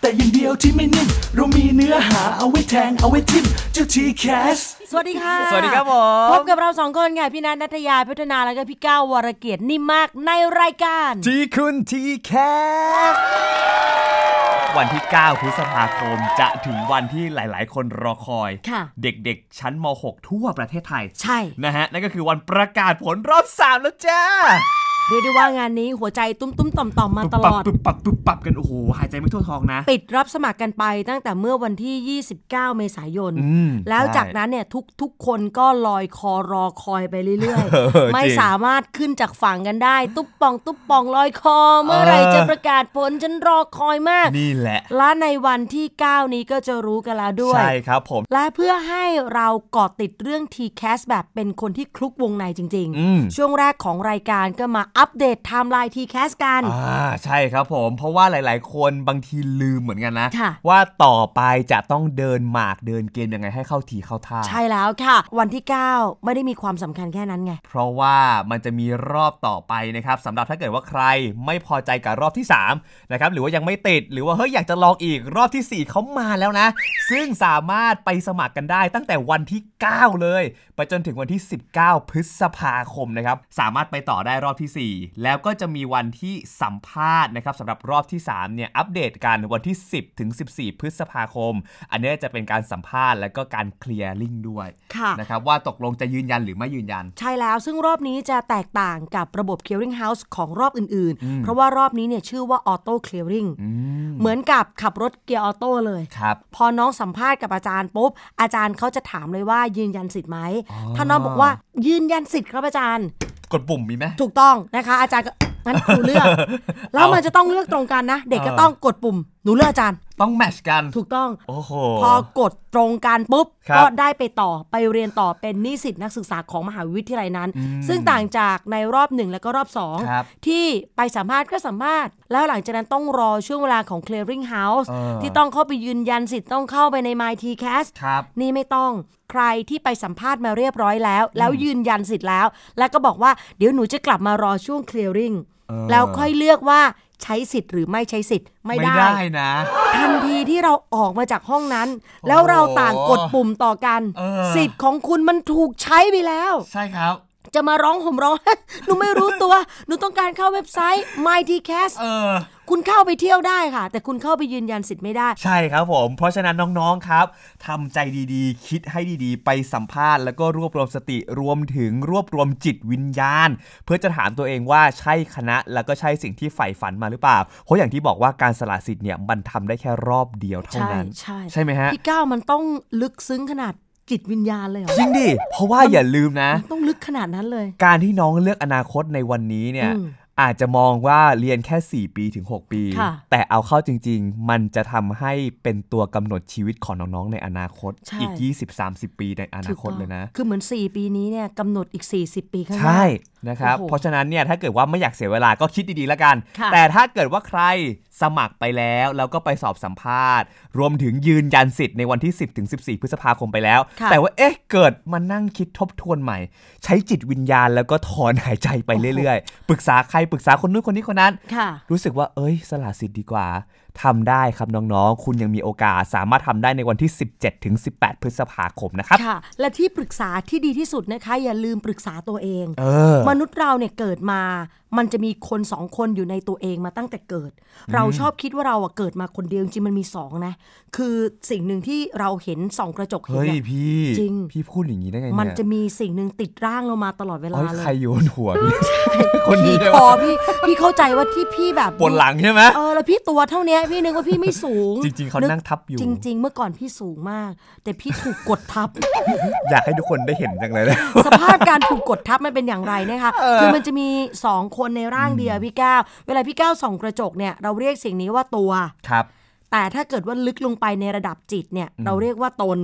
แต่อย่างเดียวที่ไม่นิ่มเรามีเนื้อหาเอาไว้แทงเอาไว้ทิมเจ้าทีแคสสวัสดีค่ะ สวัสดีครับผมพบกับเราสองคนค่ะพี่นัทนัทยาพัฒนาแล้วก็พี่ก้าววรเกียรตินิ่มมากในรายการทีคุณทีแคสวันที่ 9 พฤษภาคมจะถึงวันที่หลาย ๆ คนรอคอยค่ะเด็ก ๆ ชั้นม .6 ทั่วประเทศไทย ใช่ นะฮะ นั่นก็คือวันประกาศผลรอบ 3 แล้วจ้า เรียกได้ว่างานนี้หัวใจตุ้มตุ้มต่อมต่อมๆมาตลอดปึ๊บปับปึ๊บปับกัน โอ้โห หายใจไม่ทั่วท้องนะ ปิดรับสมัครกันไปตั้งแต่เมื่อวันที่ 29 เมษายนอืมแล้วใช่จากนั้นเนี่ยทุกทุกคนก็ลอยคอรอคอยไปเรื่อยเออๆไม่จริงสามารถขึ้นจากฝั่งกันได้ ตุ๊บป่อง ตุ๊บป่องลอยคอ เมื่อไหรเออจะประกาศผลฉันรอคอยมาก นี่แหละ และในวันที่ 9 นี้ก็จะรู้กันแล้วด้วย ใช่ครับผม และเพื่อให้เราเกาะติดเรื่อง TCAS แบบเป็นคนที่คลุกวงในจริงอืมช่วงแรกของรายการก็มาอัปเดตไทม์ไลน์ TCAS กัน อ่าใช่ครับผม เพราะว่าหลาย ๆ คนบางทีลืมเหมือนกันนะ ค่ะ ว่าต่อไปจะต้องเดินหมากเดินเกมยังไงให้เข้าทีเข้าท่า ใช่แล้วค่ะ วันที่ 9 ไม่ได้มีความสำคัญแค่นั้นไง เพราะว่ามันจะมีรอบต่อไปนะครับสำหรับถ้าเกิดว่าใครไม่พอใจกับรอบที่3นะครับหรือว่ายังไม่ติดหรือว่าเฮ้ยอยากจะลองอีกรอบทีสี่4เขามาแล้วนะ ซึ่งสามารถไปสมัครกันได้ตั้งแต่วันที่ 9 เลย ไปจนถึงวันที่ 19 พฤษภาคมนะครับสามารถไปต่อได้รอบทีสี่4 แล้วก็จะมีวันที่สัมภาษณ์นะครับสำหรับรอบที่3เนี่ยอัปเดตกันวันที่ 10ถึง14 พฤษภาคม อันเนี้ยจะเป็นการสัมภาษณ์และก็การเคลียร์ลิงก์ด้วยค่ะนะครับว่าตกลงจะยืนยันหรือไม่ยืนยัน ใช่แล้วซึ่งรอบนี้จะแตกต่างกับระบบ clearing house ของรอบอื่น ๆ เพราะว่ารอบนี้เนี่ยชื่อว่า auto clearing เหมือนกับขับรถเกียร์ออโต้เลยครับพอน้องสัมภาษณ์กับอาจารย์ปุ๊บอาจารย์เขาจะถามเลยว่ายืนยันสิทธิ์ไหมถ้าน้องบอกว่ายืนยันสิทธิ์ครับอาจารย์ กดปุ่มมีไหมถูกต้องนะคะ อาจารย์ก็งั้นครูเลือกแล้วมันจะต้องเลือกตรงกันนะ เด็กก็เออต้องกดปุ่มหนูเลือกอาจารย์ ต้องแมทชกันถูกต้องโอ้โหพอกดตรงกันปุ๊บครับก็ได้ไปต่อไปเรียนต่อเป็นนิสิตนักศึกษาของมหาวิทยาลัยนั้น ซึ่งต่างจากในรอบหนึ่งแล้วก็รอบสองครับที่ไปสัมภาษณ์ก็สัมภาษณ์แล้วหลังจากนั้นต้องรอช่วงเวลาของ clearing house เออที่ต้องเข้าไปยืนยันสิทธิ์ต้องเข้าไปใน my t c a s ครับนี่ไม่ต้อง ใครที่ไปสัมภาษณ์มาเรียบร้อยแล้ว แล้วยืนยันสิทธิ์แล้ว แล้วก็บอกว่าเดี๋ยวหนูจะกลับมารอช่วง clearing เออแล้วค่อยเลือกว่าใช้สิทธิ์หรือไม่ใช้สิทธิ์ไม่ไม่ได้ได้นะทันทีที่เราออกมาจากห้องนั้น แล้วเราต่างกดปุ่มต่อกันเออสิทธิ์ของคุณมันถูกใช้ไปแล้ว ใช่ครับ จะมาร้องห่มร้อง หนูไม่รู้ตัว หนูต้องการเข้าเว็บไซต์ mytcast เออ คุณเข้าไปเที่ยวได้ค่ะ แต่คุณเข้าไปยืนยันสิทธิ์ไม่ได้ ใช่ครับผม เพราะฉะนั้นน้องๆครับทำใจดีๆ คิดให้ดีๆ ไปสัมภาษณ์แล้วก็รวบรวมสติรวมถึงรวบรวมจิตวิญญาณ เพื่อจะถามตัวเองว่าใช่คณะแล้วก็ใช่สิ่งที่ใฝ่ฝันมาหรือเปล่า เพราะอย่างที่บอกว่าการสละสิทธิ์เนี่ยมันทำได้แค่รอบเดียวเท่าใช่นั้น ใช่ใช่ไหมฮะพี่ก้าวมันต้องลึกซึ้งขนาด จิตวิญญาณเลยเหรอจริงดิเพราะว่าอย่าลืมนะมันต้องลึกขนาดนั้นเลย การที่น้องเลือกอนาคตในวันนี้เนี่ย อืมอาจจะมองว่าเรียนแค่ 4 ปีถึง 6 ปีค่ะแต่เอาเข้าจริง ๆ มันจะทำให้เป็นตัวกำหนดชีวิตของน้อง ๆ ในอนาคตใช่อีก 20-30 ปีในอนาคตเลยนะ คือเหมือน 4 ปีนี้เนี่ยกำหนดอีก 40 ปีข้างหน้า ใช่นะครับโอ้โหเพราะฉะนั้นเนี่ยถ้าเกิดว่าไม่อยากเสียเวลาก็คิดดี ๆ แล้วกันค่ะแต่ถ้าเกิดว่าใครสมัครไปแล้วแล้วก็ไปสอบสัมภาษณ์ รวมถึงยืนยันสิทธิ์ในวันที่ 10ถึง14 พฤษภาคมไปแล้วค่ะแต่ว่าเอ๊ะเกิดมานั่งคิดทบทวนใหม่ ใช้จิตวิญญาณแล้วก็ถอนหายใจไปเรื่อยๆปรึกษาใครปรึกษาคนนู้นคนนี้คนนั้นค่ะรู้สึกว่าเอ้ย สละสิทธิ์ดีกว่าทำได้ครับน้องๆ คุณยังมีโอกาสสามารถทำได้ในวันที่ 17ถึง18 พฤษภาคมนะครับค่ะ และที่ปรึกษาที่ดีที่สุดนะคะ อย่าลืมปรึกษาตัวเองเออมนุษย์เราเนี่ยเกิดมา มันจะมีคนสองคนอยู่ในตัวเองมาตั้งแต่เกิด เราชอบคิดว่าเราอะเกิดมาคนเดียวจริงๆมันมีสองนะ คือสิ่งหนึ่งที่เราเห็นส่องกระจกเห็นเฮ้ยเนี่ยพี่จริงพี่พูดอย่างนี้ได้ไงเนี่ยมันจะมีสิ่งหนึ่งติดร่างเรามาตลอดเวลาเอ้ยเลใครยโยนหัวพี่คนนี้พี่ใช่คไหมอพี่พี่เข้าใจว่าที่พี่แบบปวดหลังใช่ไหมเออแล้วพี่ตัวเท่าเนี้ยพี่นึกว่าพี่ไม่สูง จริง ๆเขานั่งทับอยู่ จริง ๆ เมื่อก่อนพี่สูงมาก แต่พี่ถูกกดทับ อยากให้ทุกคนได้เห็นจังเลยนะสภาพการถูกกดทับมันเป็นอย่างไรนะคะคือมันจะมีสองคนในร่างเดียวพี่ก้าวเวลาพี่ก้าวส่องกระจกเนี่ยเราเรียกสิ่งนี้ว่าตัวครับ แต่ถ้าเกิดว่าลึกลงไปในระดับจิตเนี่ยเราเรียกว่าตน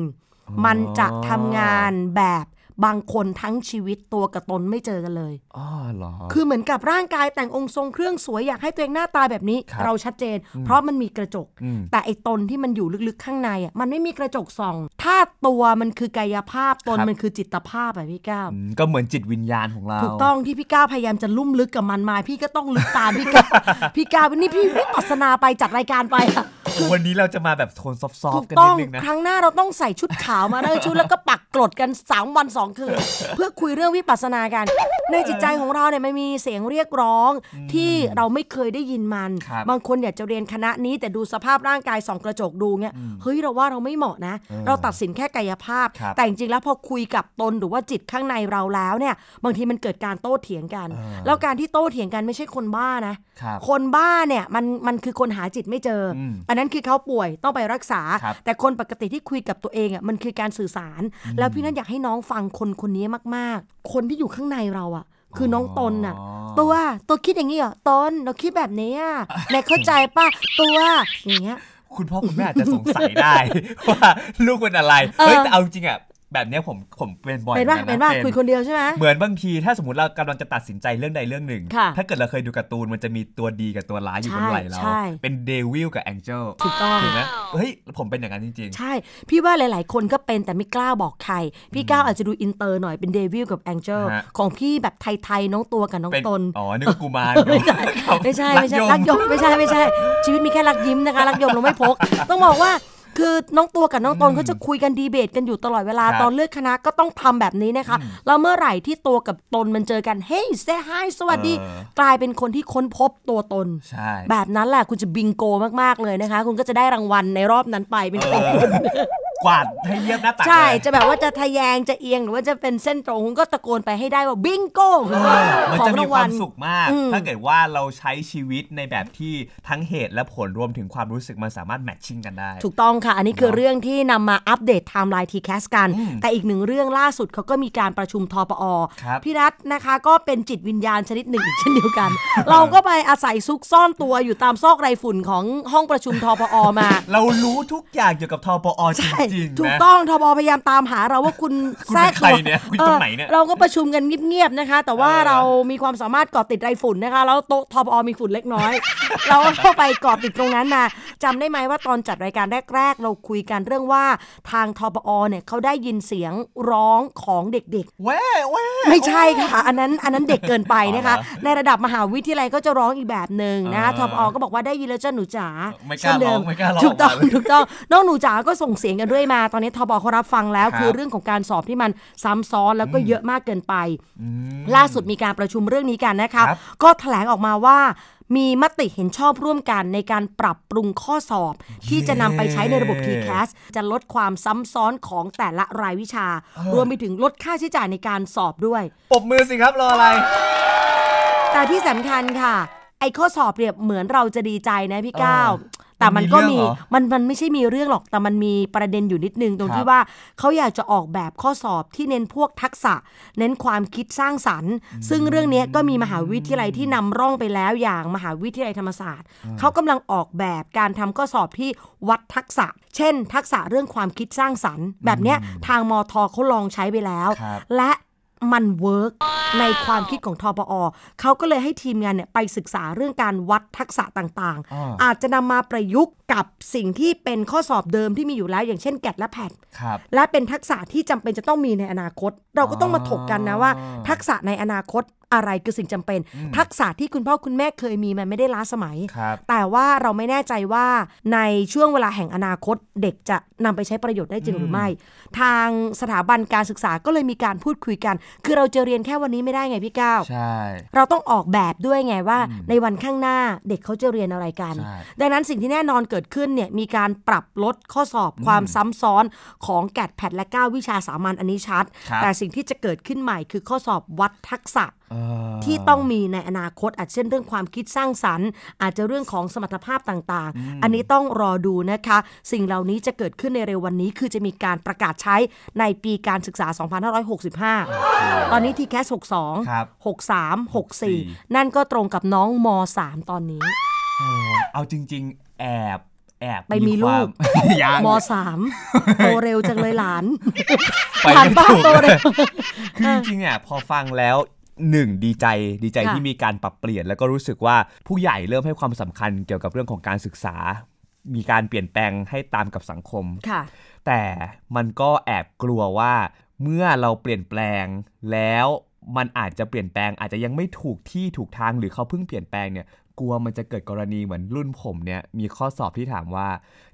มันจะทำงานแบบ บางคนทั้งชีวิตตัวกับตนไม่เจอกันเลยอ๋อเหรอคือเหมือนกับร่างกายแต่งองค์ทรงเครื่องสวยอยากให้ตัวเองหน้าตาแบบนี้ครับเราชัดเจน เพราะมันมีกระจกอืมแต่ไอ้ตนที่มันอยู่ลึกๆข้างในอะมันไม่มีกระจกส่อง ถ้าตัวมันคือกายภาพตนครับมันคือจิตภาพอะพี่ก้าวอืมก็เหมือนจิตวิญญาณของเราถูกต้องที่พี่ก้าวพยายามจะลุ่มลึกกับมันมา พี่ก็ต้องลึกตามพี่ก้าวพี่ก้าวนี่พี่วิปัสสนาไปจัดรายการไปอะวันนี้เราจะมาแบบโทนซอฟถูต์กๆกันต้นิอดงนึงนะครั้งหน้าเราต้องใส่ชุดขาวมาทั้งชุดแล้วก็ปักกรดกัน3วัน2คืน เพื่อคุยเรื่องวิปัสสนากัน ในจิตใจของเราเนี่ยมันมีเสียงเรียกร้องที่เราไม่เคยได้ยินมันครับบางคนอยากจะเรียนคณะนี้แต่ดูสภาพร่างกายส่องกระจกดูเงี้ยเฮ้ยเราว่าเราไม่เหมาะนะ เราตัดสินแค่กายภาพครับแต่จริงๆแล้วพอคุยกับตนหรือว่าจิตข้างในเราแล้วเนี่ย บางทีมันเกิดการโต้เถียงกันเออแล้วการที่โต้เถียงกันไม่ใช่คนบ้านะครับคนบ้าเนี่ยมันมันคือคนหาจิตไม่เจออมอันนั้นคือเขาป่วยต้องไปรักษาครับแต่คนปกติที่คุยกับตัวเองอะมันคือการสื่อสาร แล้วพี่นัทอยากให้น้องฟังคนคนนี้มากๆ คนที่อยู่ข้างในเราอะ คือน้องตนน่ะอ๋อตัวตัวคิดอย่างนี้เหรอตนเราคิดแบบนี้อะแม่เข้าใจป่ะตัวอย่างเงี้ยคุณพ่อคุณแม่อาจจะสงสัยได้ ว่าลูกเป็นอะไรเออเฮ้ยแต่เอาจริงๆอะ แบบเนี้ยผมผมเป็นบ่อยเป็นป่ะหมือเป็นกัป่ะนะคุยคนเดียวใช่ไหมเหมือนบางทีถ้าสมมติเรากำลังจะตัดสินใจเรื่องใดเรื่องหนึ่งค่ะถ้าเกิดเราเคยดูการ์ตูนมันจะมีตัวดีกับตัวร้ายอยู่บนไหล่เราใช่เป็นเดวิลกับแองเจิลถูกต้องถูกไหมเฮ้ยผมเป็นอย่างนั้นจริงใช่ พี่ว่าหลาย ๆ คนก็เป็นแต่ไม่กล้าบอกใคร พี่ก้าวอาจจะดูอินเตอร์หน่อยเป็นเดวิลกับแองเจลฮะของพี่แบบไทย ๆ น้องตัวกับน้อๆงเป็นตนอ๋อนึกว่ากูมารไม่ใช่ครับไม่ใช่ไม่ใช่รัรักกยยมมไม่ใช่ไม่ใช่ ชีวิตมีแค่รักยิ้มนะคะรักยมเราไม่พก ต้องบอกว่า คือน้องตัวกับน้องตนเขาจะคุยกันดีเบตกันอยู่ตลอดเวลาครับ ตอนเลือกคณะก็ต้องทำแบบนี้นะคะแล้วเมื่อไหร่ที่ตัวกับตนมันเจอกันเฮ้ยเซฮายสวัสดีเออกลายเป็นคนที่ค้นพบตัวตน ใช่ แบบนั้นแหละคุณจะบิงโกมากๆเลยนะคะ คุณก็จะได้รางวัลในรอบนั้นไปเป็นของคุณ กวาดให้เรียบหน้าตักใช่เลยจะแบบว่าจะทะแยงจะเอียงหรือว่าจะเป็นเส้นตรงคุณก็ตะโกนไปให้ได้ว่าบิงโก้เออมันของจะมีรางควาวัลมสุขมากอืมถ้าเกิดว่าเราใช้ชีวิตในแบบที่ทั้งเหตุและผลรวมถึงความรู้สึกมันสามารถแมทชิ่งกันได้ ถูกต้องค่ะ อันนี้คือเนอะเรื่องที่นำมาอัปเดตไทม์ไลน์ทีแคสกันอืมแต่อีกหนึ่งเรื่องล่าสุดเขาก็มีการประชุมทปอครับพี่รัฐนะคะ ก็เป็นจิตวิญญาณชนิดหนึ่งอีกเช่นเดียวกัน เราก็ไปอาศัยซุกซ่อนตัวอยู่ตามซอกไรฝุ่นของห้องประชุมทปอมา เรารู้ทุกอย่างเกี่ยวกับทปอจใช่ริงๆถูกนะต้องทบพยายามตามหาเราว่าคุณคุณแทรกเป็นใครตัวเนี่ยคุณอยู่ตรงไหนเนี่ยออเราก็ประชุมกันเงียบๆนะคะ แต่ว่าเออเรามีความสามารถเกาะติดไรฝุ่นนะคะ แล้วโต๊ะทบอมีฝุ่นเล็กน้อย เราก็เข้าไปเกาะติดตรงนั้นนะจำได้ไหมว่าตอนจัดรายการแรก ๆ เราคุยกันเรื่องว่าทางทบอเนี่ยเขาได้ยินเสียงร้องของเด็กแว่แว่ๆไม่ใช่ค่ะ อันนั้นอันนั้นเด็กเกินไปนะคะอ๋อเหรอในระดับมหาวิทยาลัยก็จะร้องอีกแบบหนึ่งนะคะเอทอบอก็บอกว่าได้ยินแล้วเจ้าหนูจ๋าไม่กล้าเช่นเดิร้องไม่กล้าร้องถูกต้องออกมาเลยถูกต้องน้องหนูจ๋าก็ส่งเสียงกันด้วยมาตอนนี้ทบเขารับฟังแล้วครับคือเรื่องของการสอบที่มันซ้ำซ้อนแล้วก็เยอะมากเกินไปอืมล่าสุดมีการประชุมเรื่องนี้กันนะคะครับก็แถลงออกมาว่ามีมติเห็นชอบร่วมกันในการปรับปรุงข้อสอบ ที่จะนำไปใช้ในระบบ TCAS จะลดความซ้ำซ้อนของแต่ละรายวิชา รวมไปถึงลดค่าใช้จ่ายในการสอบด้วยปรบมือสิครับรออะไร แต่ที่สำคัญค่ะ ไอ้ข้อสอบเปรียบเหมือนเราจะดีใจนะพี่ก้าว แต่มันก็มันมีมีเรื่องเหรอมันมันไม่ใช่มีเรื่องหรอกแต่มันมีประเด็นอยู่นิดนึงตรงครับที่ว่าเขาอยากจะออกแบบข้อสอบที่เน้นพวกทักษะ เน้นความคิดสร้างสรรค์ ซึ่งเรื่องเนี้ยก็มีมหาวิทยาลัยที่นำร่องไปแล้วอย่างมหาวิทยาลัยธรรมศาสตร์เขากำลังออกแบบการทำข้อสอบที่วัดทักษะ เช่น ทักษะเรื่องความคิดสร้างสรรค์ แบบเนี้ยทางมอทเขาลองใช้ไปแล้วครับและ มัน work ในความคิดของทปอ เขาก็เลยให้ทีมงานเนี่ยไปศึกษาเรื่องการวัดทักษะต่างอ่าๆอาจจะนำมาประยุกต์กับสิ่งที่เป็นข้อสอบเดิมที่มีอยู่แล้ว อย่างเช่น GAT และ PAT ครับและเป็นทักษะที่จำเป็นจะต้องมีในอนาคต เราก็ต้องมาถกกันนะว่า ทักษะในอนาคต อะไรคือสิ่งจำเป็น ทักษะที่คุณพ่อคุณแม่เคยมีมันไม่ได้ล้าสมัยครับแต่ว่าเราไม่แน่ใจว่าในช่วงเวลาแห่งอนาคตเด็กจะนำไปใช้ประโยชน์ได้จริงหรือไม่ ทางสถาบันการศึกษาก็เลยมีการพูดคุยกัน คือเราจะเรียนแค่วันนี้ไม่ได้ไงพี่ก้าวใช่เราต้องออกแบบด้วยไงว่า ในวันข้างหน้าเด็กเขาจะเรียนอะไรกันใช่ดังนั้นสิ่งที่แน่นอนเกิดขึ้นเนี่ยมีการปรับลดข้อสอบความซ้ำซ้อนของแกดแพดและ 9 วิชาสามัญอันนี้ชัดครับแต่สิ่งที่จะเกิดขึ้นใหม่คือข้อสอบวัดทักษะเออที่ต้องมีในอนาคตอาจเช่นเรื่องความคิดสร้างสรรค์ อาจจะเรื่องของสมรรถภาพต่างๆ อันนี้ต้องรอดูนะคะ สิ่งเหล่านี้จะเกิดขึ้นในเร็ววันนี้ คือจะมีการประกาศใช้ในปีการศึกษา 2565 ตอนนี้ทีแคสครับ62 63 64 นั่นก็ตรงกับน้องม 3 ตอนนี้โอ้เอาจริง ๆ แอบแอบไปมีลูกความยังมสามโตเร็วจังเลยหลาน ไปหลานไม่ป้าถูกโตเร็วคือจริงๆอะพอฟังแล้ว หนึ่งดีใจดีใจค่ะที่มีการปรับเปลี่ยน แล้วก็รู้สึกว่าผู้ใหญ่เริ่มให้ความสำคัญเกี่ยวกับเรื่องของการศึกษา มีการเปลี่ยนแปลงให้ตามกับสังคมค่ะ แต่มันก็แอบกลัวว่า เมื่อเราเปลี่ยนแปลงแล้วมันอาจจะเปลี่ยนแปลงอาจจะยังไม่ถูกที่ถูกทางหรือเขาเพิ่งเปลี่ยนแปลงเนี่ยกลัวมันจะเกิดกรณีเหมือนรุ่นผมเนี่ยมีข้อสอบที่ถามว่า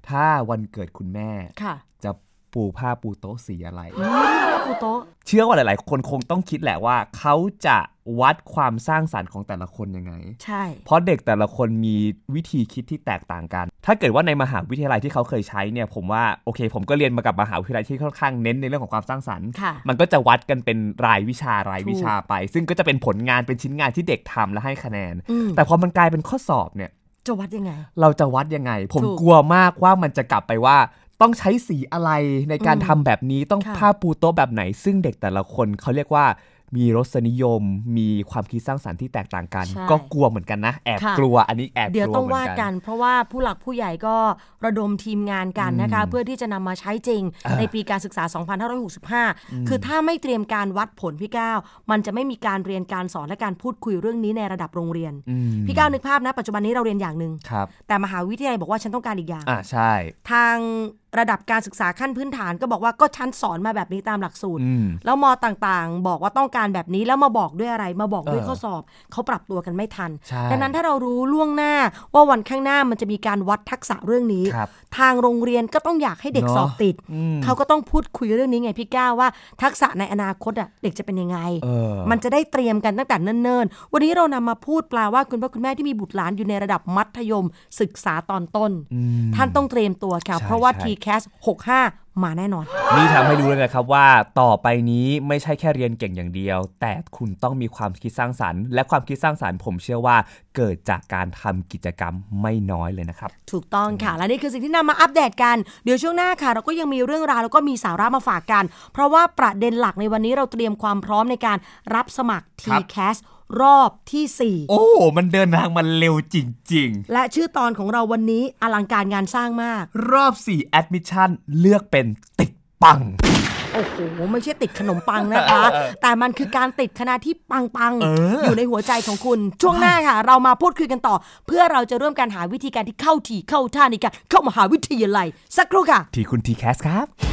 ถ้าวันเกิดคุณแม่ค่ะจะ ปูผ้าปูโต๊ะสีอะไรอืมครูโต๊ะเชื่อว่าหลาย ๆ คนคงต้องคิดแหละว่า เขาจะวัดความสร้างสารรค์ของแต่ละคนยังไง ใช่ เพราะเด็กแต่ละคนมีวิธีคิดที่แตกต่างกัน ถ้าเกิดว่าในมหาวิทยาลัยที่เขาเคยใช้เนี่ย ผมว่าโอเค ผมก็เรียนมากับมหาวิทยาลัยที่ค่อนข้างเน้นในเรื่องของความสร้างสรรค์ค่ะมันก็จะวัดกันเป็นรายวิชารายถูกวิชาไป ซึ่งก็จะเป็นผลงานเป็นชิ้นงานที่เด็กทำและให้คะแนนอืมแต่พอมันกลายเป็นข้อสอบเนี่ย จะวัดยังไง เราจะวัดยังไง ผมถูกกลัวมากว่ามันจะกลับไปว่า ต้องใช้สีอะไรในการอืมทำแบบนี้ต้องค่ะผ้าปูโต๊ะแบบไหน ซึ่งเด็กแต่ละคนเขาเรียกว่ามีรสนิยม มีความคิดสร้างสรรค์ที่แตกต่างกันใช่ก็กลัวเหมือนกันนะ แอบค่ะกลัวอันนี้แอบเดี๋ยวกลัวต้องเหมือว่านกักันนเพราะว่าผู้หลักผู้ใหญ่ก็ระดมทีมงานกันนะคะ เพื่อที่จะนำมาใช้จริงอ่าในปีการศึกษา 2565 คือถ้าไม่เตรียมการวัดผลพี่ก้าวมันจะไม่มีการเรียนการสอนและการพูดคุยเรื่องนี้ในระดับโรงเรียนอืมพี่ก้าวนึกภาพนะ ปัจจุบันนี้เราเรียนอย่างหนึ่งครับแต่มหาวิทยาลัยบอกว่าฉันต้องการอีกอย่างอ่าใช่ ทาง ระดับการศึกษาขั้นพื้นฐานก็บอกว่าก็ฉันสอนมาแบบนี้ตามหลักสูตรอืมแล้วมต่างๆ บอกว่าต้องการแบบนี้แล้วมาบอกด้วยอะไร มาบอกด้วยเออข้อสอบเขาปรับตัวกันไม่ทันใช่ดังนั้นถ้าเรารู้ล่วงหน้าว่าวันข้างหน้ามันจะมีการวัดทักษะเรื่องนี้ครับทางโรงเรียนก็ต้องอยากให้เด็กเนอะสอบติดอืมเขาก็ต้องพูดคุยเรื่องนี้ไงพี่ก้าวว่า ทักษะในอนาคตอะเด็กจะเป็นยังไงเออมันจะได้เตรียมกันตั้งแต่เนิ่นๆ วันนี้เรานำมาพูดแปลว่าคุณพ่อคุณแม่ที่มีบุตรหลานอยู่ในระดับมัธยม ศึกษาตอนต้นอืมท่านต้องเตรียมตัวค่ะใช่เพราะว่าใช่ TCAS 65 มาแน่นอน นี่ทำให้รู้เลยนะครับว่าต่อไปนี้ไม่ใช่แค่เรียนเก่งอย่างเดียว แต่คุณต้องมีความคิดสร้างสรรค์ และความคิดสร้างสรรค์ผมเชื่อว่าเกิดจากการทำกิจกรรมไม่น้อยเลยนะครับ ถูกต้องค่ะ และนี่คือสิ่งที่นำมาอัปเดตกัน เดี๋ยวช่วงหน้าค่ะ เราก็ยังมีเรื่องราวแล้วก็มีสาระมาฝากกัน เพราะว่าประเด็นหลักในวันนี้เราเตรียมความพร้อมในการรับสมัครครับ TCAS รอบทีสี่โอ้ มันเดินทางมันเร็วจริงๆ4และชื่อตอนของเราวันนี้อลังการงานสร้างมาก รอบ 4 admission เลือกเป็นติดปัง โอ้โห ไม่ใช่ติดขนมปังนะคะ แต่มันคือการติดคณะที่ปังปังๆเอออยู่ในหัวใจของคุณ ช่วงหน้าค่ะ เรามาพูดคุยกันต่อ เพื่อเราจะร่วมการหาวิธีการที่เข้าทีเข้าท่าในการเข้ามหาวิทยาลัย สักครู่ค่ะ ที่คุณ TCAS ครับ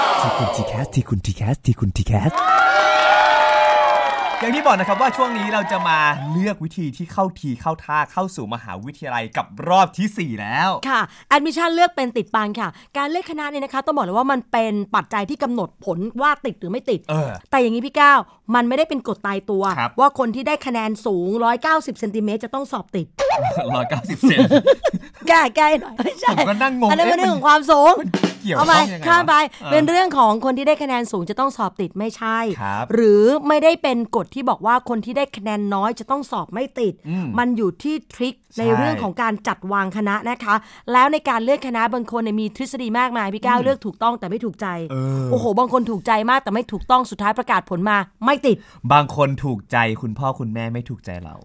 ทีคุณ TCAS ทีคุณ TCAS ทีคุณ TCAS อย่างที่บอกนะครับว่าช่วงนี้เราจะมาเลือกวิธีที่เข้าทีเข้าท่าเข้าสู่มหาวิทยาลัยกับรอบทีสี่ 4 แล้วค่ะแอดมิชชั่นเลือกเป็นติดปังค่ะ การเลือกคณะเนี่ยนะคะต้องบอกเลยว่ามันเป็นปัจจัยที่กำหนดผลว่าติดหรือไม่ติดเออแต่อย่างนี้พี่ก้าวมันไม่ได้เป็นกฎตายตัวครับว่าคนที่ได้คะแนนสูง 190เซนติเมตรจะต้องสอบติดร้อยเก้าสิบเซนแก้แก้หน่อยไม่ใช่ผมก็นั่งงงอันนั้นเป็นเอ๊ะเรื่องของความสูงเกี่ยวเอาไปข้องยังไงข้ามไปวะเป็นเรื่องของคนที่ได้คะแนนสูงจะต้องสอบติดไม่ใช่ครับหรือไม่ได้เป็นกฎที่บอกว่าคนที่ได้คะแนนน้อยจะต้องสอบไม่ติดอืมมันอยู่ที่ทริคในใช่เรื่องของการจัดวางคณะนะคะ แล้วในการเลือกคณะบางคนเนี่ยมีทฤษฎีมากมายพี่ก้าวเลือกถูกต้องแต่ไม่ถูกใจเออโอ้โห บางคนถูกใจมากแต่ไม่ถูกต้องสุดท้ายประกาศผลมา ไม่ติด บางคนถูกใจคุณพ่อคุณแม่ไม่ถูกใจเรา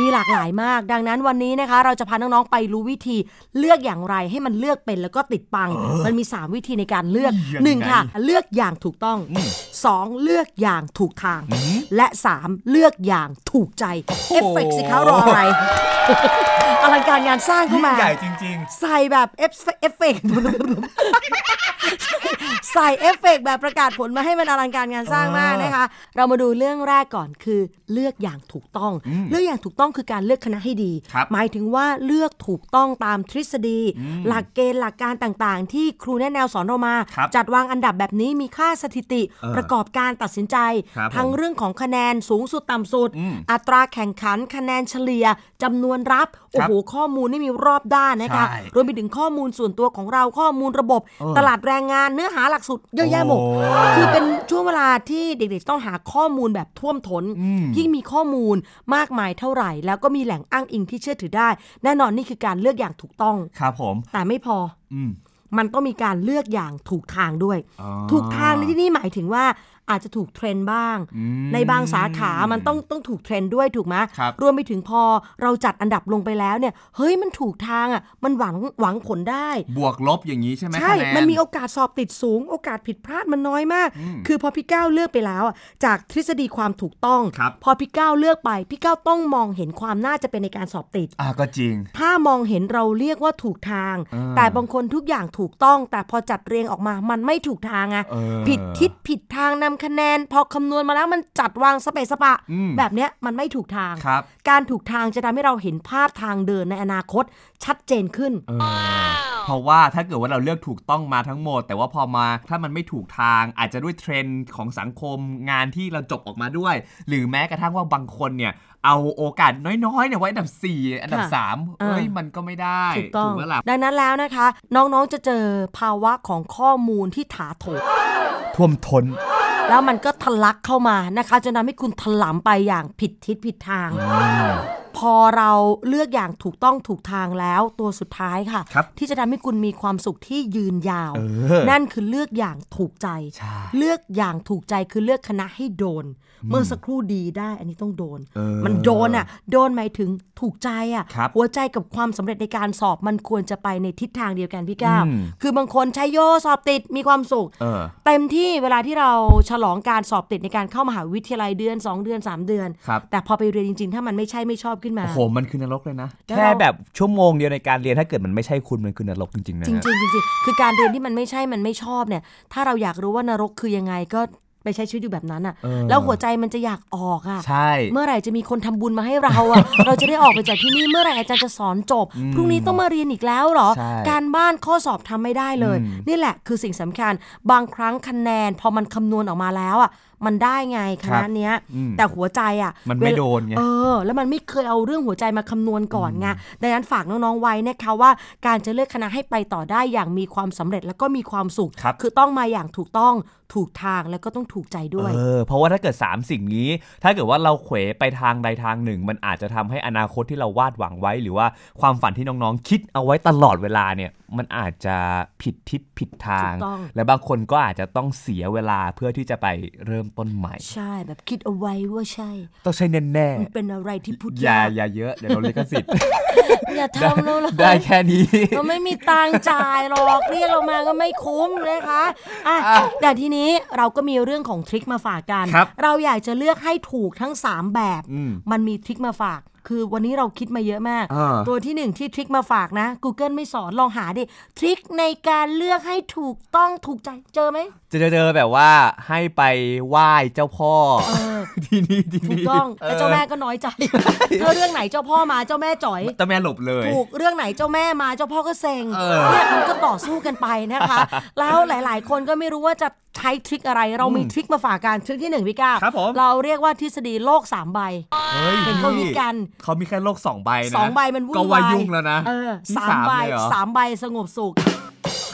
มีหลากหลายมาก ดังนั้นวันนี้นะคะ เราจะพาน้องๆไปรู้วิธีเลือกอย่างไรให้มันเลือกเป็นแล้วก็ติดปัง มันมี 3 วิธีในการเลือกยังไง1ค่ะ เลือกอย่างถูกต้องอืม2เลือกอย่างถูกทางอืมและ3เลือกอย่างถูกใจเอฟเฟกต์สิคะรออะไรอลังการงานสร้างเข้ายิ่งมาใหญ่จริงใส่แบบเอฟเอฟเฟกต์ ใส่เอฟเฟกต์แบบประกาศผลมาให้มันอลังการงานสร้างมากนะคะ เรามาดูเรื่องแรกก่อนคือเลือกอย่างถูกต้อง เลือกอย่างถูกต้องต้องคือการเลือกคณะให้ดีครับหมายถึงว่าเลือกถูกต้องตามทฤษฎี หลักเกณฑ์หลักการต่างๆ ที่ครูแนะแนวสอนเรามาครับจัดวางอันดับแบบนี้มีค่าสถิติเออประกอบการตัดสินใจครับทั้งผมเรื่องของคะแนนสูงสุดต่ำสุดอืมอัตราแข่งขันคะแนนเฉลี่ยจำนวนรับโอ้โหข้อมูลนี่มีรอบด้านนะคะใช่รวมไปถึงข้อมูลส่วนตัวของเราข้อมูลระบบเออตลาดแรงงานเนื้อหาหลักสูตรเยอะแยะหมดโอ้คือเป็นช่วงเวลาที่เด็กๆ ต้องหาข้อมูลแบบท่วมท้นอืมยิ่งมีข้อมูลมากมายเท่าไหร่ แล้วก็มีแหล่งอ้างอิงที่เชื่อถือได้ แน่นอนนี่คือการเลือกอย่างถูกต้องครับผม แต่ไม่พออืมมันต้องมีการเลือกอย่างถูกทางด้วยอ๋อถูกทางในที่นี่หมายถึงว่า อาจจะถูกเทรนด์บ้างอืมในบางสาขามันต้องต้องถูกเทรนด์ด้วยถูกไหมครับรวมไปถึงพอเราจัดอันดับลงไปแล้วเนี่ยเฮ้ยมันถูกทางอะมันหวังหวังผลได้ บวกลบอย่างนี้ใช่ไหมใช่คะแนมันมีโอกาสสอบติดสูง โอกาสผิดพลาดมันน้อยมากอืมคือพอพี่ก้าวเลือกไปแล้วอะจากทฤษฎีความถูกต้องครับพอพี่ก้าวเลือกไปพี่ก้าวต้องมองเห็นความน่าจะเป็นในการสอบติดอ่าก็จริง ถ้ามองเห็นเราเรียกว่าถูกทางเออแต่บางคนทุกอย่างถูกต้อง แต่พอจัดเรียงออกมามันไม่ถูกทางอะเออผิดทิศผิดทางนำคะแนน พอคำนวณมาแล้วมันจัดวางสเปะสปะอืมแบบเนี้ยมันไม่ถูกทางครับการถูกทางจะทำให้เราเห็นภาพทางเดินในอนาคตชัดเจนขึ้นเออเพราะว่าถ้าเกิดว่าเราเลือกถูกต้องมาทั้งหมด แต่ว่าพอมาถ้ามันไม่ถูกทางอาจจะด้วยเทรนด์ของสังคมงานที่เราจบออกมาด้วย หรือแม้กระทั่งว่าบางคนเนี่ยเอาโอกาสน้อยๆเนี่ยไว้อันดับ 4 อันดับค่ะ3เฮ้ยอ่ามัมันก็ไม่ได้ถูกต้องไหมล่ะดังนั้นแล้วนะคะ น้องๆจะเจอภาวะของข้อมูลที่ถาโถมท่วมท้น แล้วมันก็ทะลักเข้ามานะคะจะทำให้คุณถลำไปอย่างผิดทิศผิดทาง พอเราเลือกอย่างถูกต้องถูกทางแล้วตัวสุดท้ายค่ะ ครับที่จะทำให้คุณมีความสุขที่ยืนยาว เออนั่นคือเลือกอย่างถูกใจ ใช่เลือกอย่างถูกใจคือเลือกคณะให้โดน เมื่อสักครู่ดีได้ อันนี้ต้องโดน เออมันโดนอะ โดนหมายถึงถูกใจอะ ครับหัวใจกับความสำเร็จในการสอบมันควรจะไปในทิศทางเดียวกันพี่ก้าวอืม คือบางคนใช้โยสอบติดมีความสุข เออ เต็มที่เวลาที่เราฉลองการสอบติดในการเข้ามหาวิทยาลัยเดือน 2 เดือน 3 เดือนครับแต่พอไปเรียนจริง ๆ ถ้ามันไม่ใช่ไม่ชอบขึ้นมาโอ้โหมันคือนรกเลยนะแล้วแค่เราแบบชั่วโมงเดียวในการเรียนถ้าเกิดมันไม่ใช่คุณมันคือนรกจริงๆนะจริงฮะๆจริงๆคือการเรียนที่มันไม่ใช่มันไม่ชอบเนี่ย ถ้าเราอยากรู้ว่านรกคือยังไงก็ ไปใช้ชีวิตอยู่แบบนั้นอะเออแล้วหัวใจมันจะอยากออกอะ ใช่ เมื่อไหร่จะมีคนทำบุญมาให้เราอะ เราจะได้ออกไปจากที่นี่ เมื่อไหร่อาจารย์จะสอนจบ พรุ่งนี้ต้องมาเรียนอีกแล้วเหรอใช่การบ้านข้อสอบทำไม่ได้เลยอืมนี่แหละคือสิ่งสำคัญ บางครั้งคะแนนพอมันคำนวณออกมาแล้วอะ มันได้ไงคณะเนี้ยอืมแต่หัวใจอะ มันไม่เวลาโดนไงเออ แล้วมันไม่เคยเอาเรื่องหัวใจมาคำนวณก่อนไงดังนั้นฝากน้องๆไว้นะคะว่าการจะเลือกคณะให้ไปต่อได้อย่างมีความสำเร็จแล้วก็มีความสุขครับอต้องมาอย่างถูกต้องถูกทางแล้วก็ต้องถูกใจด้วยเออเพราะว่าถ้าเกิด 3 สิ่งนี้ ถ้าเกิดว่าเราเขวไปทางใดทางหนึ่ง มันอาจจะทำให้อนาคตที่เราวาดหวังไว้ หรือว่าความฝันที่น้องๆ คิดเอาไว้ตลอดเวลาเนี่ย มันอาจจะผิดทิศผิดทางถูกต้องและบางคนก็อาจจะต้องเสียเวลาเพื่อที่จะไปเริ่มต้นใหม่ ใช่แบบคิดเอาไว้ว่าใช่ ต้องใช่แน่มันเป็นอะไรที่พูดๆอย่ายากอย่าเยอะเดี๋ยวเราลิขสิทธิ์อย่าทำแล้วเลยได้แค่นี้เราไม่มีตังค์จ่ายหรอกเรียกเรามาก็ไม่คุ้มนะคะอะอะแต่ทีนี้เราก็มีเรื่องของทริคมาฝากกันครับเราอยากจะเลือกให้ถูกทั้ง 3 แบบอืมมันมีทริคมาฝาก คือวันนี้เราคิดมาเยอะมากอ่าตัวที่หนึ่งที่ทริคมาฝากนะ Google ไม่สอนลองหาดิ ทริคในการเลือกให้ถูกต้องถูกใจเจอไหมจะเจอแบบว่าให้ไปไหว้เจ้าพ่อเออที่นี่ที่ถูกนี่ต้องแต่เจ้าแม่ก็น้อยใจถ้าเรื่องไหนเจ้าพ่อมาเจ้าแม่จ่อยเจ้าแม่หลบเลยถูกเรื่องไหนเจ้าแม่มาเจ้าพ่อก็เซ็งเออเนี่ยมันก็ต่อสู้กันไปนะคะ แล้วหลาย ๆ คนก็ไม่รู้ว่าจะใช้ทริคอะไร เรามีทริคมาฝากกันทริคที่หนึ่งพี่ก้าวครับผมเราเรียกว่าทฤษฎีโลกสามใบเฮ้ยเห็นเขาฮิตกันเขามีแค่โลกสองใบนะสองใบมันวุ่นก็วาว่ายยุ่งแล้วนะเออนี่สามใบเลยเหรอสามใบสงบสุข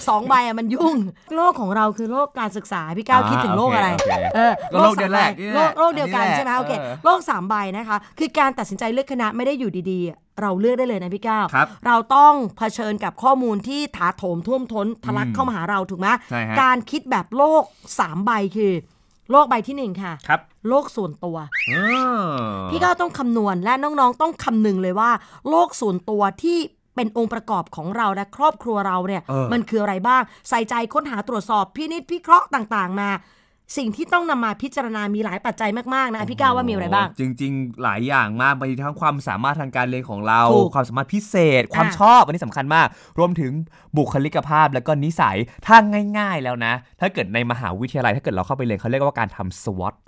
สองใบอะมันยุ่ง โลกของเราคือโลกการศึกษา พี่ก้าวอ่าคิดถึงโลกอะไรโอเคโอเคเออก็โลกเดียวแหละสามใบนี่แหโลละกโลกเดียวกันอันนี้แหละใช่ไหมโอเคเออโลกสามใบนะคะ คือการตัดสินใจเลือกคณะไม่ได้อยู่ดีๆ เราเลือกได้เลยนะพี่ก้าวครับเราต้องเผชิญกับข้อมูลที่ถาโถมท่วมท้นทะลักเข้ามาหาเราถูกไหมใช่ฮะการคิดแบบโลกสามใบคือ โลกใบที่หนึ่งค่ะครับโลกส่วนตัวอ่าพี่ก้าวต้องคำนวณและน้องๆ ต้องคำนึงเลยว่า โลกส่วนตัวที่เป็นองค์ประกอบของเราและครอบครัวเราเนี่ยเออมันคืออะไรบ้าง ใส่ใจค้นหาตรวจสอบพินิจพิเคราะห์ต่างๆ มา สิ่งที่ต้องนำมาพิจารณามีหลายปัจจัยมากๆนะพี่ก้าวว่ามีอะไรบ้าง จริง ๆ หลายอย่างมากไปทั้งความสามารถทางการเรียนของเราถูกความสามารถพิเศษ ความอะชอบอันนี้สำคัญมาก รวมถึงบุคลิกภาพแล้วก็นิสัยถ้าง่าย ๆแล้วนะ ถ้าเกิดในมหาวิทยาลัยถ้าเกิดเราเข้าไปเรียนเขาเรียกว่าการทำ SWOT เ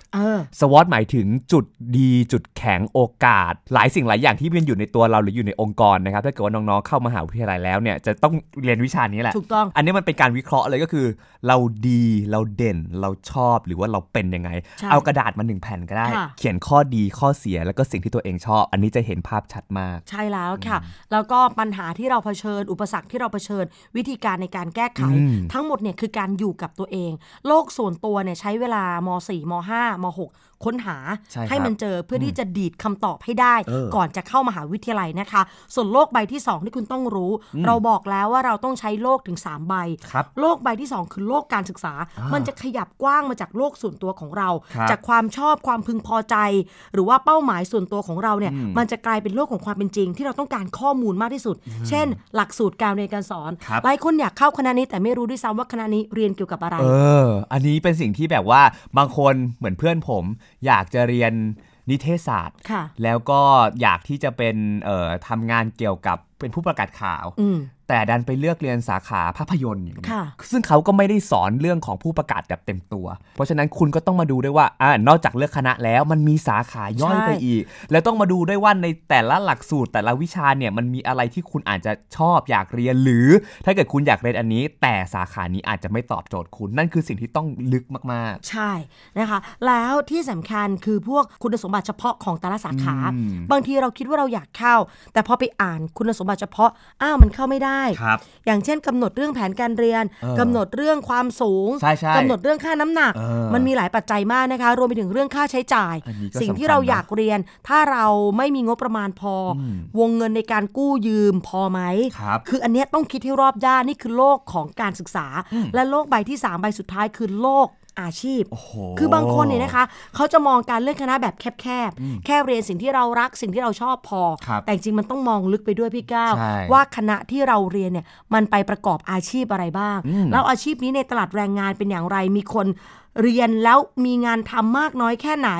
ออ สวอตหมายถึงจุดดีจุดแข็งโอกาส หลายสิ่งหลายอย่างที่มันอยู่ในตัวเราหรืออยู่ในองค์กรนะครับถ้าเกิดว่าน้องๆเข้ามหาวิทยาลัยแล้วเนี่ยจะต้องเรียนวิชานี้แหละถูกต้องอันนี้มันเป็นการวิเคราะห์เลยก็คือ เราดีเราเด่นเราชอบหรือว่าเราเป็นยังไงใช่เอากระดาษมาหนึ่งแผ่นก็ได้ค่ะเขียนข้อดีข้อเสียแล้วก็สิ่งที่ตัวเองชอบ อันนี้จะเห็นภาพชัดมาก ใช่แล้วค่ะ แล้วก็ปัญหาที่เราเผชิญ อุปสรรคที่เราเผชิญ วิธีการในการแก้ไขอืมทั้งหมดเนี่ยคือการอยู่กับตัวเอง โลกส่วนตัวเนี่ยใช้เวลาม 4 ม 5ม 6 ค้นหาใช่ครับมันเจอเพื่อที่จะดีดคำตอบให้ได้เออก่อนจะเข้ามหาวิทยาลัยนะคะ ส่วนโลกใบที่ 2 ที่คุณต้องรู้ เราบอกแล้วว่าเราต้องใช้โลกถึง 3 ใบครับโลกใบที่ 2 คือโลกการศึกษา มันจะขยับกว้างมาจากโลกส่วนตัวของเราครับจากความชอบความพึงพอใจ หรือว่าเป้าหมายส่วนตัวของเราเนี่ยอืมมันจะกลายเป็นโลกของความเป็นจริง ที่เราต้องการข้อมูลมากที่สุด เช่น หลักสูตรการเรียนการสอนครับหลายคนอยากเข้าคณะนี้แต่ไม่รู้ด้วยซ้ำว่าคณะนี้เรียนเกี่ยวกับอะไร เออ อันนี้เป็นสิ่งที่แบบว่าบางคนเหมือนเพื่อนผม อยากจะเรียนนิเทศศาสตร์ค่ะแล้วก็อยากที่จะเป็นเอ่อทำงานเกี่ยวกับเป็นผู้ประกาศข่าวอืม แต่ดันไปเลือกเรียนสาขาภาพยนตร์อย่างเงี้ยค่ะซึ่งเขาก็ไม่ได้สอนเรื่องของผู้ประกาศแบบเต็มตัว เพราะฉะนั้นคุณก็ต้องมาดูด้วยว่าอ่านอกจากเลือกคณะแล้วมันมีสาขาย่อยใช่ไปอีก แล้วต้องมาดูด้วยว่าในแต่ละหลักสูตร แต่ละวิชาเนี่ยมันมีอะไรที่คุณอาจจะชอบอยากเรียนหรือ ถ้าเกิดคุณอยากเรียนอันนี้ แต่สาขานี้อาจจะไม่ตอบโจทย์คุณ นั่นคือสิ่งที่ต้องลึกมากใช่นะคะ แล้วที่สำคัญคือพวกคุณสมบัติเฉพาะของแต่ละสาขาอืมบางทีเราคิดว่าเราอยากเข้า แต่พอไปอ่านคุณสมบัติเฉพาะอ้าวมันเข้าไม่ได้ๆครับอย่างเช่นกำหนดเรื่องแผนการเรียนเออกำหนดเรื่องความสูงใช่ใช่กำหนดเรื่องค่าน้ำหนักเออมันมีหลายปัจจัยมากนะคะ รวมไปถึงเรื่องค่าใช้จ่ายอันนี้ก็สิ่งที่สำคัญเรานะอยากเรียน ถ้าเราไม่มีงบประมาณพออมวงเงินในการกู้ยืมพอไหมครับคืออันเนี้ยต้องคิดให้รอบด้านนี่คือโลกของการศึกษา และโลกใบที่3ใบสุดท้ายคือโลก อาชีพโอ้โหคือบางคนเนี่ยนะคะ เขาจะมองการเลือกคณะแบบแคบๆแค่เรียนสิ่งที่เรารักสิ่งที่เราชอบพอครับแต่จริงๆมันต้องมองลึกไปด้วยพี่ก้าวใช่ว่าคณะที่เราเรียนเนี่ยมันไปประกอบอาชีพอะไรบ้างอืมแล้วอาชีพนี้ในตลาดแรงงานเป็นอย่างไรมีคนเรียนแล้วมีงานทำมากน้อยแค่ไหน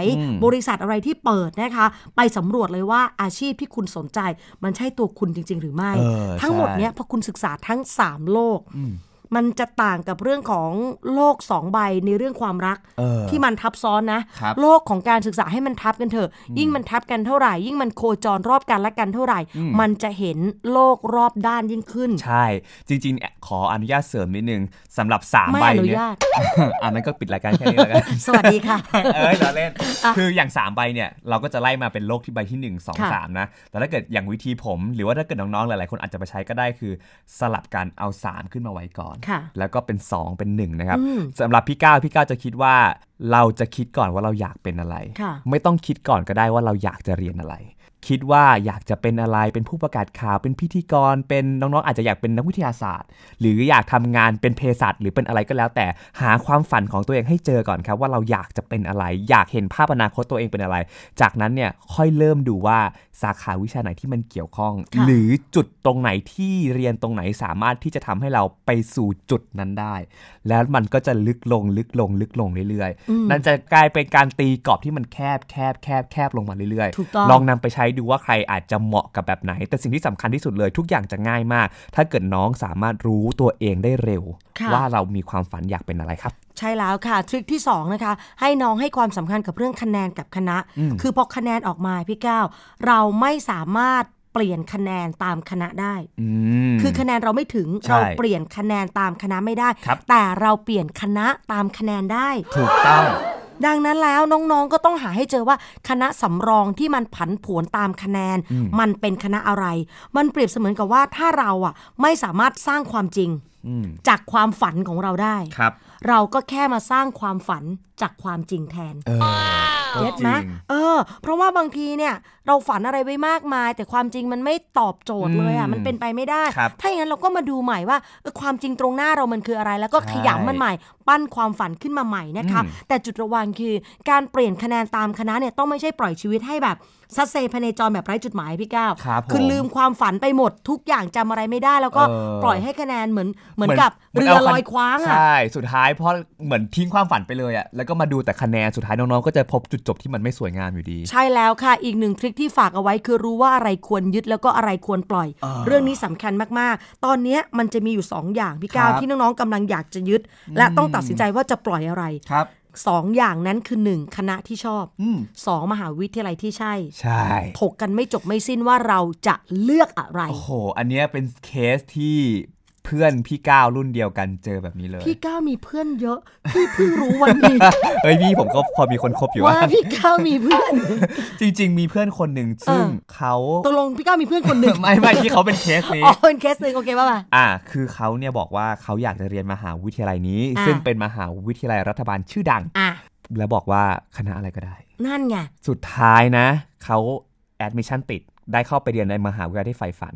บริษัทอะไรที่เปิดนะคะ ไปสำรวจเลยว่าอาชีพที่คุณสนใจ มันใช่ตัวคุณจริง ๆ หรือไม่เออทั้งหมดใช่เนี้ยพอคุณศึกษาทั้ง 3 โลก มันจะต่างกับเรื่องของโลกสองใบในเรื่องความรักเออที่มันทับซ้อนนะครับโลกของการศึกษาให้มันทับกันเถอะ ยิ่งมันทับกันเท่าไหร่ ยิ่งมันโคจรรอบกันและกันเท่าไหร่ มันจะเห็นโลกรอบด้านยิ่งขึ้น ใช่ จริงๆ ขออนุญาตเสริมนิดนึงสำหรับสามไม่ใบอนุเนี่ยญาตอันนั้นก็ปิดรายการแค่นี้แล้วกันสวัสดีค่ะ เอ้ยเราเล่นอะคืออย่าง3ใบเนี่ยเราก็จะไล่มาเป็นโลกที่ใบที่1 2ค่ะ3นะ แต่ถ้าเกิดอย่างวิธีผม หรือว่าถ้าเกิดน้องๆหลายๆคนอาจจะไปใช้ก็ได้คือสลับกันเอา3ขึ้นมาไว้ก่อนค่ะแล้วก็เป็น 2 เป็น1นะครับอืมสำหรับพี่ก้าวพี่ก้าวจะคิดว่าเราจะคิดก่อนว่าเราอยากเป็นอะไรค่ะไม่ต้องคิดก่อนก็ได้ว่าเราอยากจะเรียนอะไร คิดว่าอยากจะเป็นอะไรเป็นผู้ประกาศข่าวเป็นพิธีกร เป็นน้องๆ อาจจะอยากเป็นนักวิทยาศาสตร์ หรืออยากทำงานเป็นเภสัชหรือเป็นอะไรก็แล้ว แต่หาความฝันของตัวเองให้เจอก่อนครับ ว่าเราอยากจะเป็นอะไร อยากเห็นภาพอนาคตตัวเองเป็นอะไร จากนั้นเนี่ยค่อยเริ่มดูว่า สาขาวิชาไหนที่มันเกี่ยวข้องค่ะหรือจุดตรงไหนที่เรียนตรงไหนสามารถที่จะทำให้เราไปสู่จุดนั้นได้ แล้วมันก็จะลึกลงลึกลงลึกลงเรื่อยๆ นั่นจะกลายเป็นการตีกรอบที่มันแคบแคบแคบแคบลงมาเรื่อยถูกต้องลองนำไปใช้ดูว่าใครอาจจะเหมาะกับแบบไหน แต่สิ่งที่สำคัญที่สุดเลย ทุกอย่างจะง่ายมาก ถ้าเกิดน้องสามารถรู้ตัวเองได้เร็วค่ะ ว่าเรามีความฝันอยากเป็นอะไรครับ ใช่แล้วค่ะ ทริคที่2นะคะ ให้น้องให้ความสำคัญกับเรื่องคะแนนกับคณะ คือพอคะแนนออกมาพี่ก้าวเราไม่สามารถเปลี่ยนคะแนนตามคณะได้อืมคือคะแนนเราไม่ถึงใช่เราเปลี่ยนคะแนนตามคณะไม่ได้ครับแต่เราเปลี่ยนคณะตามคะแนนได้ ถูกต้อง ดังนั้นแล้วน้องๆก็ต้องหาให้เจอว่าคณะสำรองที่มันผันผวนตามคะแนน มันเป็นคณะอะไร มันเปรียบเสมือนกับว่าถ้าเราอะไม่สามารถสร้างความจริงอืม จากความฝันของเราได้ครับ เราก็แค่มาสร้างความฝันจากความจริงแทนเออก็เก็ตจไหมริงเออ เพราะว่าบางทีเนี่ยเราฝันอะไรไว้มากมาย แต่ความจริงมันไม่ตอบโจทย์เลยอะอืมมันเป็นไปไม่ได้ครับถ้าอย่างนั้นเราก็มาดูใหม่ว่าเออความจริงตรงหน้าเรามันคืออะไร แล้วก็ใช่ขยำมันใหม่ ปั้นความฝันขึ้นมาใหม่นะคะอืมแต่จุดระวังคือการเปลี่ยนคะแนนตามคณะเนี่ยต้องไม่ใช่ปล่อยชีวิตให้แบบซัดเซพเนจรแบบไร้จุดหมายพี่ก้าวครับผมคือลืมความฝันไปหมดทุกอย่างจำอะไรไม่ได้ แล้วก็เออปล่อยให้คะแนนเหมือนเหมือนเหมือนกับเหมือนเรือเอาคันลอยคว้างอะใช่สุดท้ายเพราะเหมือนทิ้งความฝันไปเลยอะแล้วก็มาดูแต่คะแนนสุดท้ายน้องๆก็จะพบจุดจบที่มันไม่สวยงามอยู่ดี ใช่แล้วค่ะอีกหนึ่งทริคที่ฝากเอาไว้คือรู้ว่าอะไรควรยึดแล้วก็อะไรควรปล่อย เรื่องนี้สำคัญมากๆ ตอนเนี้ยมันจะมีอยู่ 2 อย่างพี่ก้าวครับที่น้องๆกำลังอยากจะยึด และต้องตัดสินใจว่าจะปล่อยอะไรครับสองอย่างนั้นคือหนึ่งคณะที่ชอบอืมสองมหาวิทยาลัยที่ใช่ ใช่ ถกกันไม่จบไม่สิ้นว่าเราจะเลือกอะไร โอ้โห อันเนี้ยเป็นเคสที่ เพื่อนพี่ก้าวรุ่นเดียวกันเจอแบบนี้เลย พี่ก้าวมีเพื่อนเยอะ พี่เพิ่งรู้วันนี้เฮ้ยพี่ผมก็พอมีคนคบอยู่ว่าว่าพี่ก้าวมีเพื่อน จริง ๆ มีเพื่อนคนหนึ่งซึ่งเออเขาตกลงพี่ก้าวมีเพื่อนคนหนึ่งไม่ไม่ที่เขาเป็นเคสนี้อ๋อเป็นเคสหนึ่งโอเคป่ะป่ะอ่า คือเขาเนี่ยบอกว่าเขาอยากจะเรียนมหาวิทยาลัยนี้อ่าซึ่งเป็นมหาวิทยาลัยรัฐบาลชื่อดังอะแล้วบอกว่าคณะอะไรก็ได้ นั่นไงสุดท้ายนะเขาแอดมิชชั่นติด ได้เข้าไปเรียนในมหาวิทยาลัยที่ใฝ่ฝัน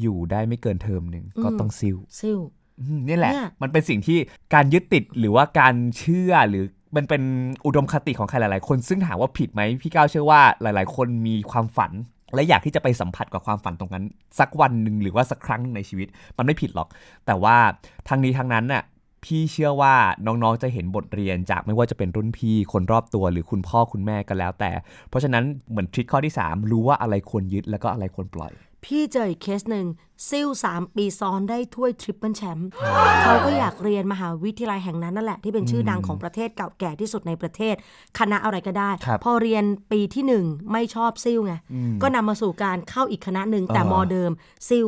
อยู่ได้ไม่เกินเทอมหนึ่งก็อืมต้องซิ่วซิ่วอืมนี่แหละเนี่ยมันเป็นสิ่งที่การยึดติดหรือว่าการเชื่อหรือมันเป็นอุดมคติของใครหลาย ๆ คนซึ่งถามว่าผิดไหมพี่ก้าวเชื่อว่าหลาย ๆ คนมีความฝัน และอยากที่จะไปสัมผัสกับความฝันตรงนั้น สักวันหนึ่งหรือว่าสักครั้งหนึ่งในชีวิต มันไม่ผิดหรอก แต่ว่าทางนี้ทางนั้นน่ะ พี่เชื่อว่าน้องๆจะเห็นบทเรียนจากไม่ว่าจะเป็นรุ่นพี่คนรอบตัวหรือคุณพ่อคุณแม่ก็แล้ว แต่ เพราะฉะนั้นเหมือน trick ข้อที่ 3 รู้ว่าอะไรควรยึดแล้วก็อะไรควรปล่อย พี่เจออีกเคสหนึ่งซิ่วสามปีซ้อนได้ถ้วย triple แชมป์เขาก็อยากเรียนมหาวิทยาลัยแห่งนั้นนั่นแหละ ที่เป็นชื่อดังของประเทศเก่าแก่ที่สุดในประเทศ คณะอะไรก็ได้ครับพอเรียนปีที่หนึ่งไม่ชอบซิลไงก็นำมาสู่การเข้าอีกคณะหนึ่งแต่อ่ามอเดิมซิล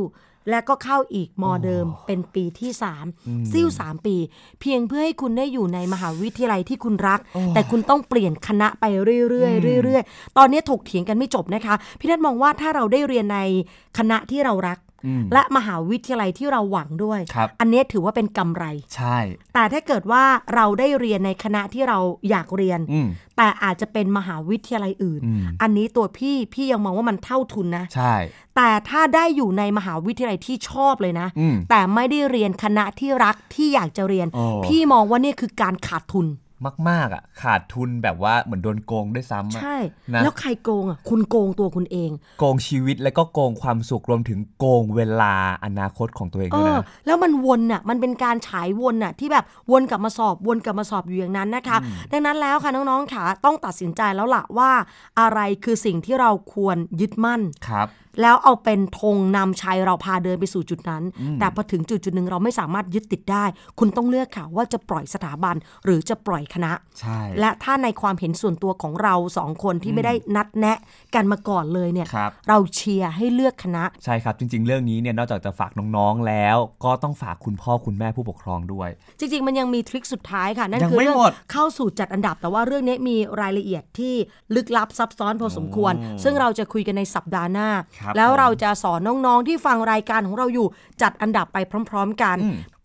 และก็เข้าอีกมอเดิมเป็นปีที่สามซิลสามปี เพียงเพื่อให้คุณได้อยู่ในมหาวิทยาลัยที่คุณรัก แต่คุณต้องเปลี่ยนคณะไปเรื่อยๆเรื่อยๆ ตอนนี้ถกเถียงกันไม่จบนะคะ พี่นัทมองว่าถ้าเราได้เรียนในคณะที่เรารัก และมหาวิทยาลัยที่เราหวังด้วยครับอันเนี้ยถือว่าเป็นกำไร ใช่ แต่ถ้าเกิดว่าเราได้เรียนในคณะที่เราอยากเรียนอืมแต่อาจจะเป็นมหาวิทยาลัยอื่นอืมอันนี้ตัวพี่พี่ยังมองว่ามันเท่าทุนนะ ใช่ แต่ถ้าได้อยู่ในมหาวิทยาลัยที่ชอบเลยนะอืมแต่ไม่ได้เรียนคณะที่รักที่อยากจะเรียนโอ้พี่มองว่านี่คือการขาดทุน มาก ๆอะขาดทุนแบบว่าเหมือนโดนโกงด้วยซ้ำอะใช่นะแล้วใครโกงอะคุณโกงตัวคุณเอง โกงชีวิตแล้วก็โกงความสุขรวมถึงโกงเวลาอนาคตของตัวเองเอด้วยอนะแล้วมันวนอะมันเป็นการฉายวนอะที่แบบวนกลับมาสอบวนกลับมาสอบอยู่อย่างนั้นนะคะ ดังนั้นแล้วค่ะน้องๆค่ะต้องตัดสินใจแล้วล่ะว่า อะไรคือสิ่งที่เราควรยึดมั่นครับ แล้วเอาเป็นธงนำชัยเราพาเดินไปสู่จุดนั้น แต่พอถึงจุดจุดหนึ่งเราไม่สามารถยึดติดได้ คุณต้องเลือกค่ะว่าจะปล่อยสถาบันหรือจะปล่อยคณะใช่และถ้าในความเห็นส่วนตัวของเราสองคนที่ไม่ได้นัดแนะกันมาก่อนเลยเนี่ยครับเราเชียร์ให้เลือกคณะ ใช่ครับ จริง ๆ เรื่องนี้เนี่ยนอกจากจะฝากน้องๆแล้ว ก็ต้องฝากคุณพ่อคุณแม่ผู้ปกครองด้วย จริง ๆ มันยังมีทริคสุดท้ายค่ะนั่นยังคือไม่เรื่องหมดเข้าสู่จัดอันดับแต่ว่าเรื่องนี้มีรายละเอียดที่ลึกลับซับซ้อนพอสมควร ซึ่งเราจะคุยกันในสัปดาห์หน้าครับแล้วผมเราจะสอนน้องๆที่ฟังรายการของเราอยู่จัดอันดับไปพร้อม ๆ กัน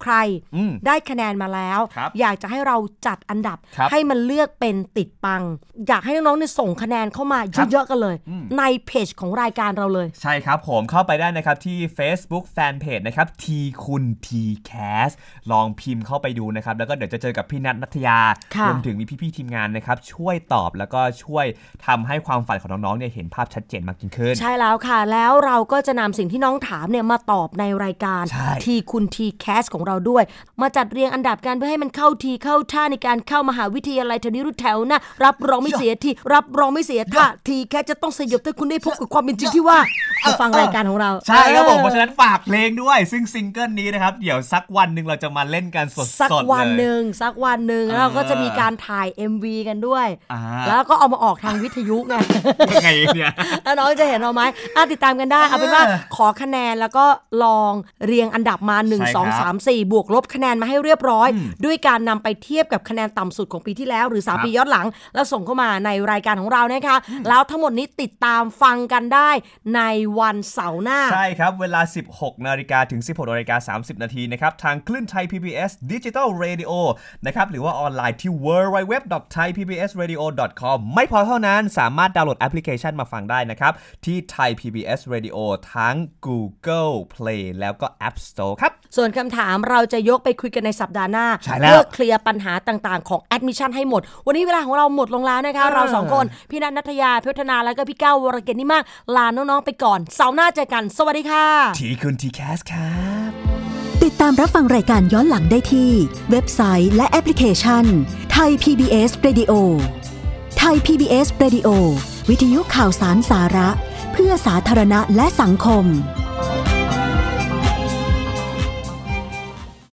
ใครอืมได้คะแนนมาแล้วครับอยากจะให้เราจัดอันดับครับ ให้มันเลือกเป็นติดปัง อยากให้น้องๆเนี่ยส่งคะแนนเข้ามาครับเยอะๆกันเลย ในเพจของรายการเราเลย ใช่ครับผมเข้าไปได้นะครับที่ Facebook Fanpage นะครับ T คุณ T Cast ลองพิมพ์เข้าไปดูนะครับ แล้วก็เดี๋ยวจะเจอกับพี่นัทนัทยาค่ะรวมถึงมีพี่ๆทีมงานนะครับ ช่วยตอบแล้วก็ช่วยทำให้ความฝันของน้องๆเนี่ยเห็นภาพชัดเจนมากยิ่งขึ้น ใช่แล้วค่ะ แล้วเราก็จะนำสิ่งที่น้องถามเนี่ยมาตอบในรายการใช่ทีคุณทีแคสของเราด้วย มาจัดเรียงอันดับกันเพื่อให้มันเข้าทีเข้าท่าในการเข้ามหาวิทยาลัยแถวนี้รุ่แถวหนะรับรองไม่เสียทีรับรองไม่เสียท่าทีแคสจะต้องสยบถ้าคุณได้พบกับความเป็นจริงที่ว่ามาฟังรายการของเรา ใช่ครับผมออเพราะฉะนั้นฝากเพลงด้วย ซึ่งซิงเกิลนี้นะครับเดี๋ยวสักวันหนึ่งเราจะมาเล่นกันสดๆสักวันเลยหนึ่งสักวันหนึ่งแล้วเราก็จะมีการถ่าย MV กันด้วยอ่าแล้วก็เอามาออกทางวิทยุไงยังไงเนี่ยแล้วน้องจะเห็นเราไหมอะติดตามกันได้เอาเป็นว่าขอคะแนนแล้วก็ลองเรียงอันดับมา1ใช่ครับ2 3 4บวกลบคะแนนมาให้เรียบร้อย ด้วยการนำไปเทียบกับคะแนนต่ำสุดของปีที่แล้ว หรือครับ3ปีย้อนหลัง แล้วส่งเข้ามาในรายการของเรานะคะ แล้วทั้งหมดนี้ติดตามฟังกันได้ในวันเสาร์หน้า ใช่ครับ เวลา 16 นาฬิกาถึง 16นาฬิกา30 นาทีนะครับทางคลื่นไทย PBS Digital Radio นะครับหรือว่าออนไลน์ที่ www.thaipbsradio.com ไม่พอเท่านั้นสามารถดาวน์โหลดแอปพลิเคชันมาฟังได้นะครับที่ Thai PBS Radio ทั้ง Google Play แล้วก็ App Store ครับ ส่วนคำถามเราจะยกไปคุยกันในสัปดาห์หน้าใช่แล้วเพื่อเคลียร์ปัญหาต่างๆ ของแอดมิชชั่นให้หมด วันนี้เวลาของเราหมดลงแล้วนะคะเออเราสองคน พี่นัทนัทยาเพชรนา แล้วก็พี่ก้าววรเกียรติ นิ่มมาก ลาน้องๆไปก่อน เสาร์หน้าเจอกัน สวัสดีค่ะ ทีคุณ TCAS ครับ ติดตามรับฟังรายการย้อนหลังได้ที่ เว็บไซต์และแอปพลิเคชันไทย PBS Radio ไทย PBS Radio วิทยุข่าวสารสาระ เพื่อสาธารณะและสังคม